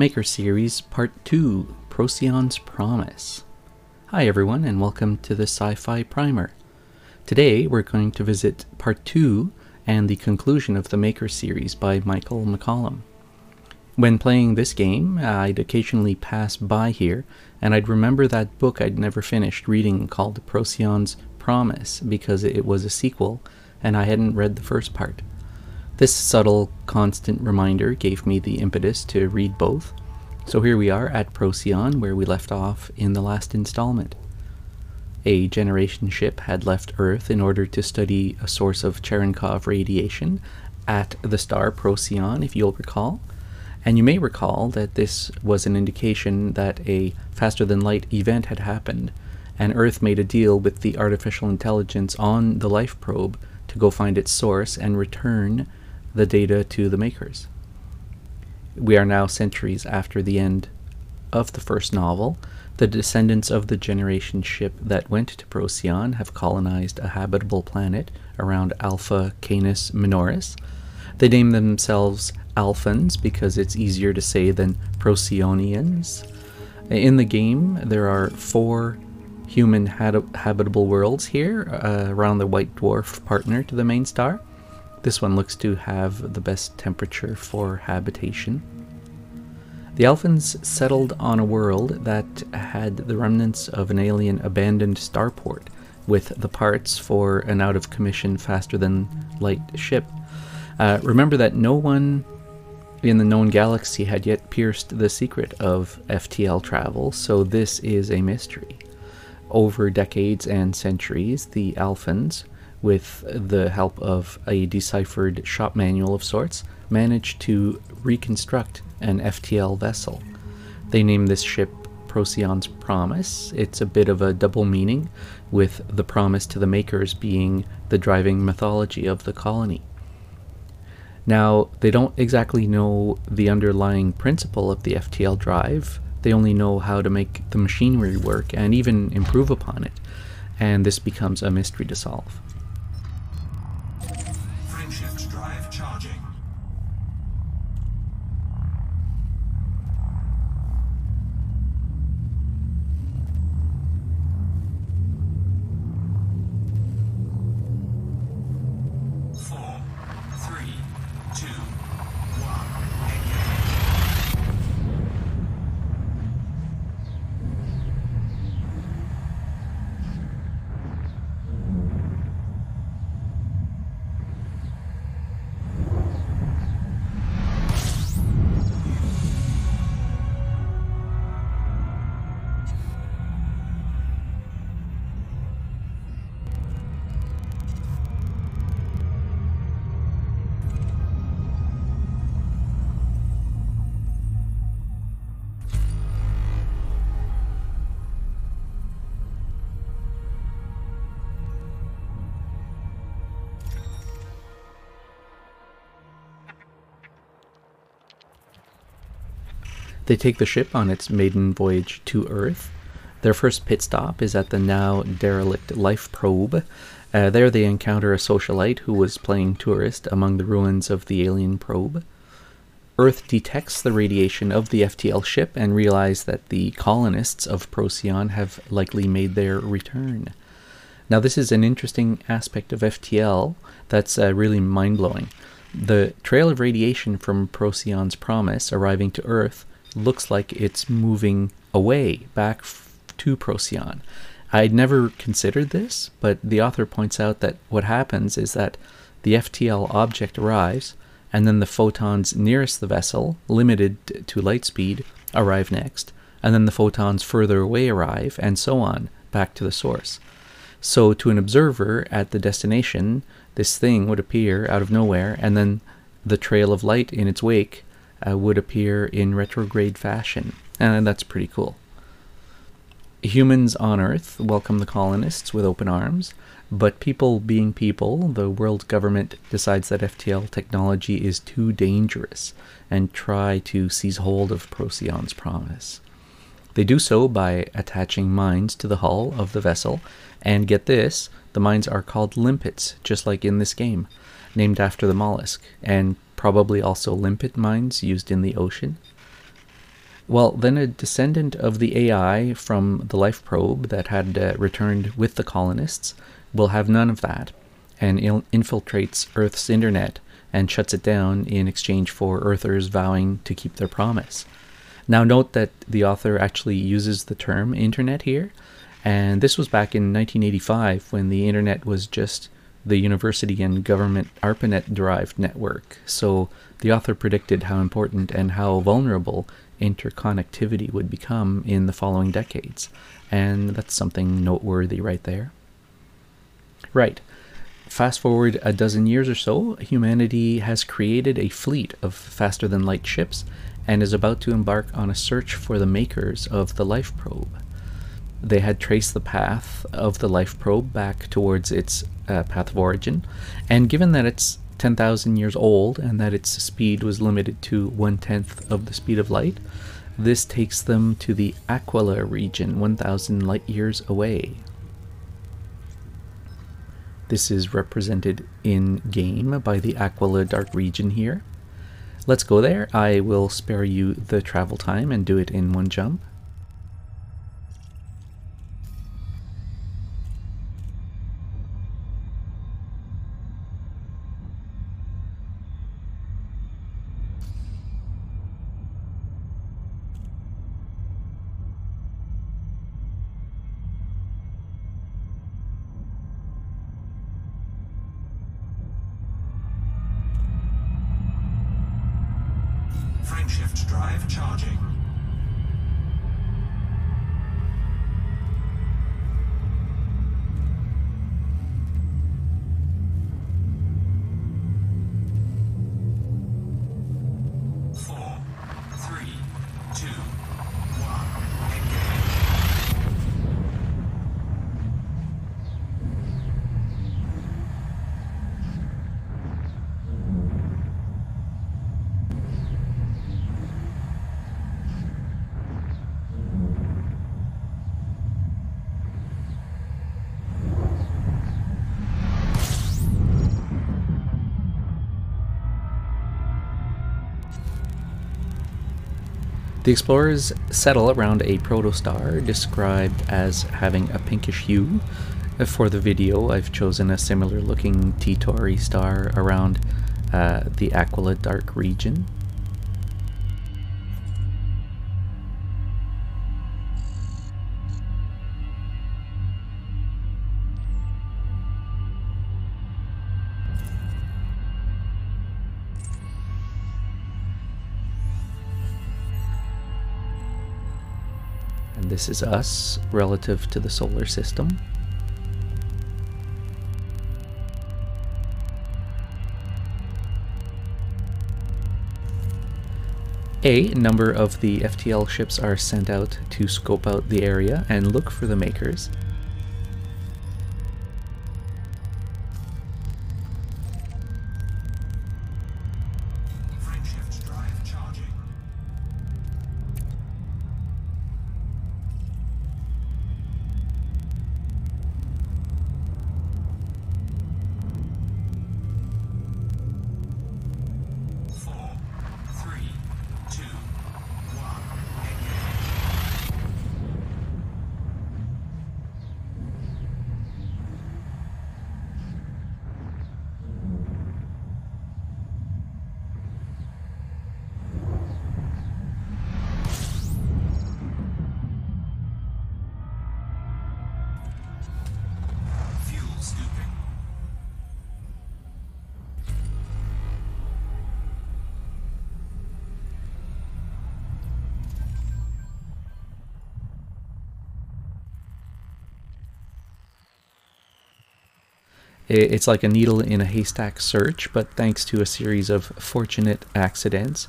Maker Series Part 2 Procyon's Promise. Hi, everyone, and welcome to the Sci Fi Primer. Today we're going to visit Part 2 and the conclusion of the Maker series by Michael McCollum. When playing this game, I'd occasionally pass by here, and I'd remember that book I'd never finished reading called Procyon's Promise because it was a sequel and I hadn't read the first part. This subtle, constant reminder gave me the impetus to read both. So here we are at Procyon, where we left off in the last installment. A generation ship had left Earth in order to study a source of Cherenkov radiation at the star Procyon, if you'll recall. And you may recall that this was an indication that a faster than light event had happened, and Earth made a deal with the artificial intelligence on the life probe to go find its source and return the data to the makers. We are now centuries after the end of the first novel. The descendants of the generation ship that went to Procyon have colonized a habitable planet around Alpha Canis Minoris. They name themselves Alphans because it's easier to say than Procyonians. In the game, there are four human habitable worlds here uh, around the white dwarf partner to the main star. This one looks to have the best temperature for habitation. The Alphans settled on a world that had the remnants of an alien abandoned starport with the parts for an out of commission faster than light ship. Uh, remember that no one in the known galaxy had yet pierced the secret of FTL travel, so this is a mystery. Over decades and centuries, the Alphans with the help of a deciphered shop manual of sorts, managed to reconstruct an FTL vessel. They named this ship Procyon's Promise. It's a bit of a double meaning, with the promise to the makers being the driving mythology of the colony. Now, they don't exactly know the underlying principle of the FTL drive, they only know how to make the machinery work and even improve upon it, and this becomes a mystery to solve. They take the ship on its maiden voyage to Earth. Their first pit stop is at the now derelict Life Probe. Uh, there they encounter a socialite who was playing tourist among the ruins of the alien probe. Earth detects the radiation of the FTL ship and realize that the colonists of Procyon have likely made their return. Now, this is an interesting aspect of FTL that's uh, really mind blowing. The trail of radiation from Procyon's promise arriving to Earth looks like it's moving away back to Procyon. I'd never considered this, but the author points out that what happens is that the FTL object arrives, and then the photons nearest the vessel, limited to light speed, arrive next, and then the photons further away arrive, and so on, back to the source. So, to an observer at the destination, this thing would appear out of nowhere, and then the trail of light in its wake uh, would appear in retrograde fashion, and that's pretty cool. Humans on Earth welcome the colonists with open arms, but people being people, the world government decides that FTL technology is too dangerous and try to seize hold of Procyon's promise. They do so by attaching mines to the hull of the vessel, and get this, the mines are called limpets, just like in this game, named after the mollusk, and probably also limpet mines used in the ocean. Well, then a descendant of the AI from the life probe that had uh, returned with the colonists will have none of that and il- infiltrates Earth's internet and shuts it down in exchange for Earthers vowing to keep their promise. Now, note that the author actually uses the term internet here, and this was back in 1985 when the internet was just the university and government ARPANET derived network. So the author predicted how important and how vulnerable interconnectivity would become in the following decades. And that's something noteworthy right there. Right. Fast forward a dozen years or so, humanity has created a fleet of faster than light ships and is about to embark on a search for the makers of the life probe. They had traced the path of the life probe back towards its uh, path of origin, and given that it's 10,000 years old and that its speed was limited to one tenth of the speed of light, this takes them to the Aquila region, 1,000 light years away. This is represented in game by the Aquila Dark region here. Let's go there. I will spare you the travel time and do it in one jump. Frameshift drive charging. The explorers settle around a protostar described as having a pinkish hue. Uh, For the video, I've chosen a similar looking T-Tauri star around uh, the Aquila Dark region. This is us relative to the solar system. A number of the FTL ships are sent out to scope out the area and look for the makers. It's like a needle in a haystack search, but thanks to a series of fortunate accidents,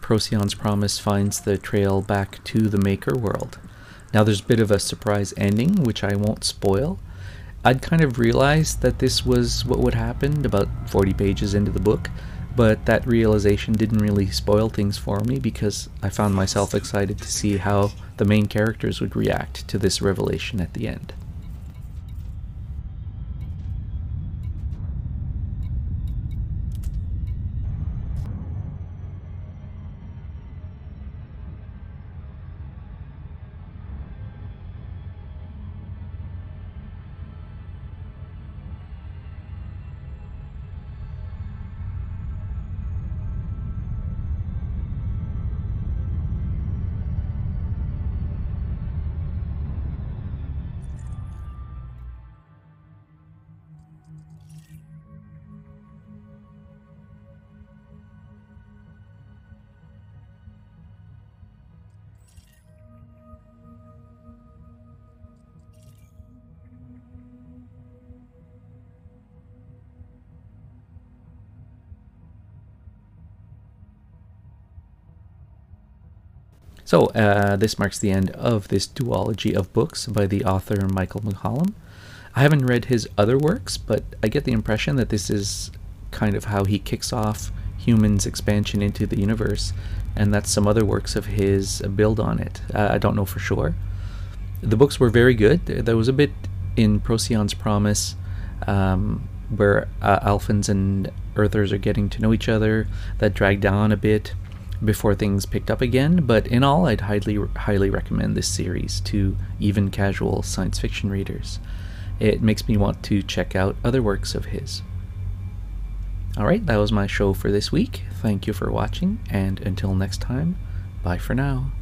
Procyon's Promise finds the trail back to the Maker world. Now, there's a bit of a surprise ending, which I won't spoil. I'd kind of realized that this was what would happen about 40 pages into the book, but that realization didn't really spoil things for me because I found myself excited to see how the main characters would react to this revelation at the end. So, uh, this marks the end of this duology of books by the author Michael McCollum. I haven't read his other works, but I get the impression that this is kind of how he kicks off humans' expansion into the universe, and that some other works of his build on it. Uh, I don't know for sure. The books were very good. There was a bit in Procyon's Promise um, where uh, Alphans and Earthers are getting to know each other that dragged on a bit before things picked up again. But in all, I'd highly highly recommend this series to even casual science fiction readers. It makes me want to check out other works of his. Alright, that was my show for this week. Thank you for watching, and until next time, bye for now.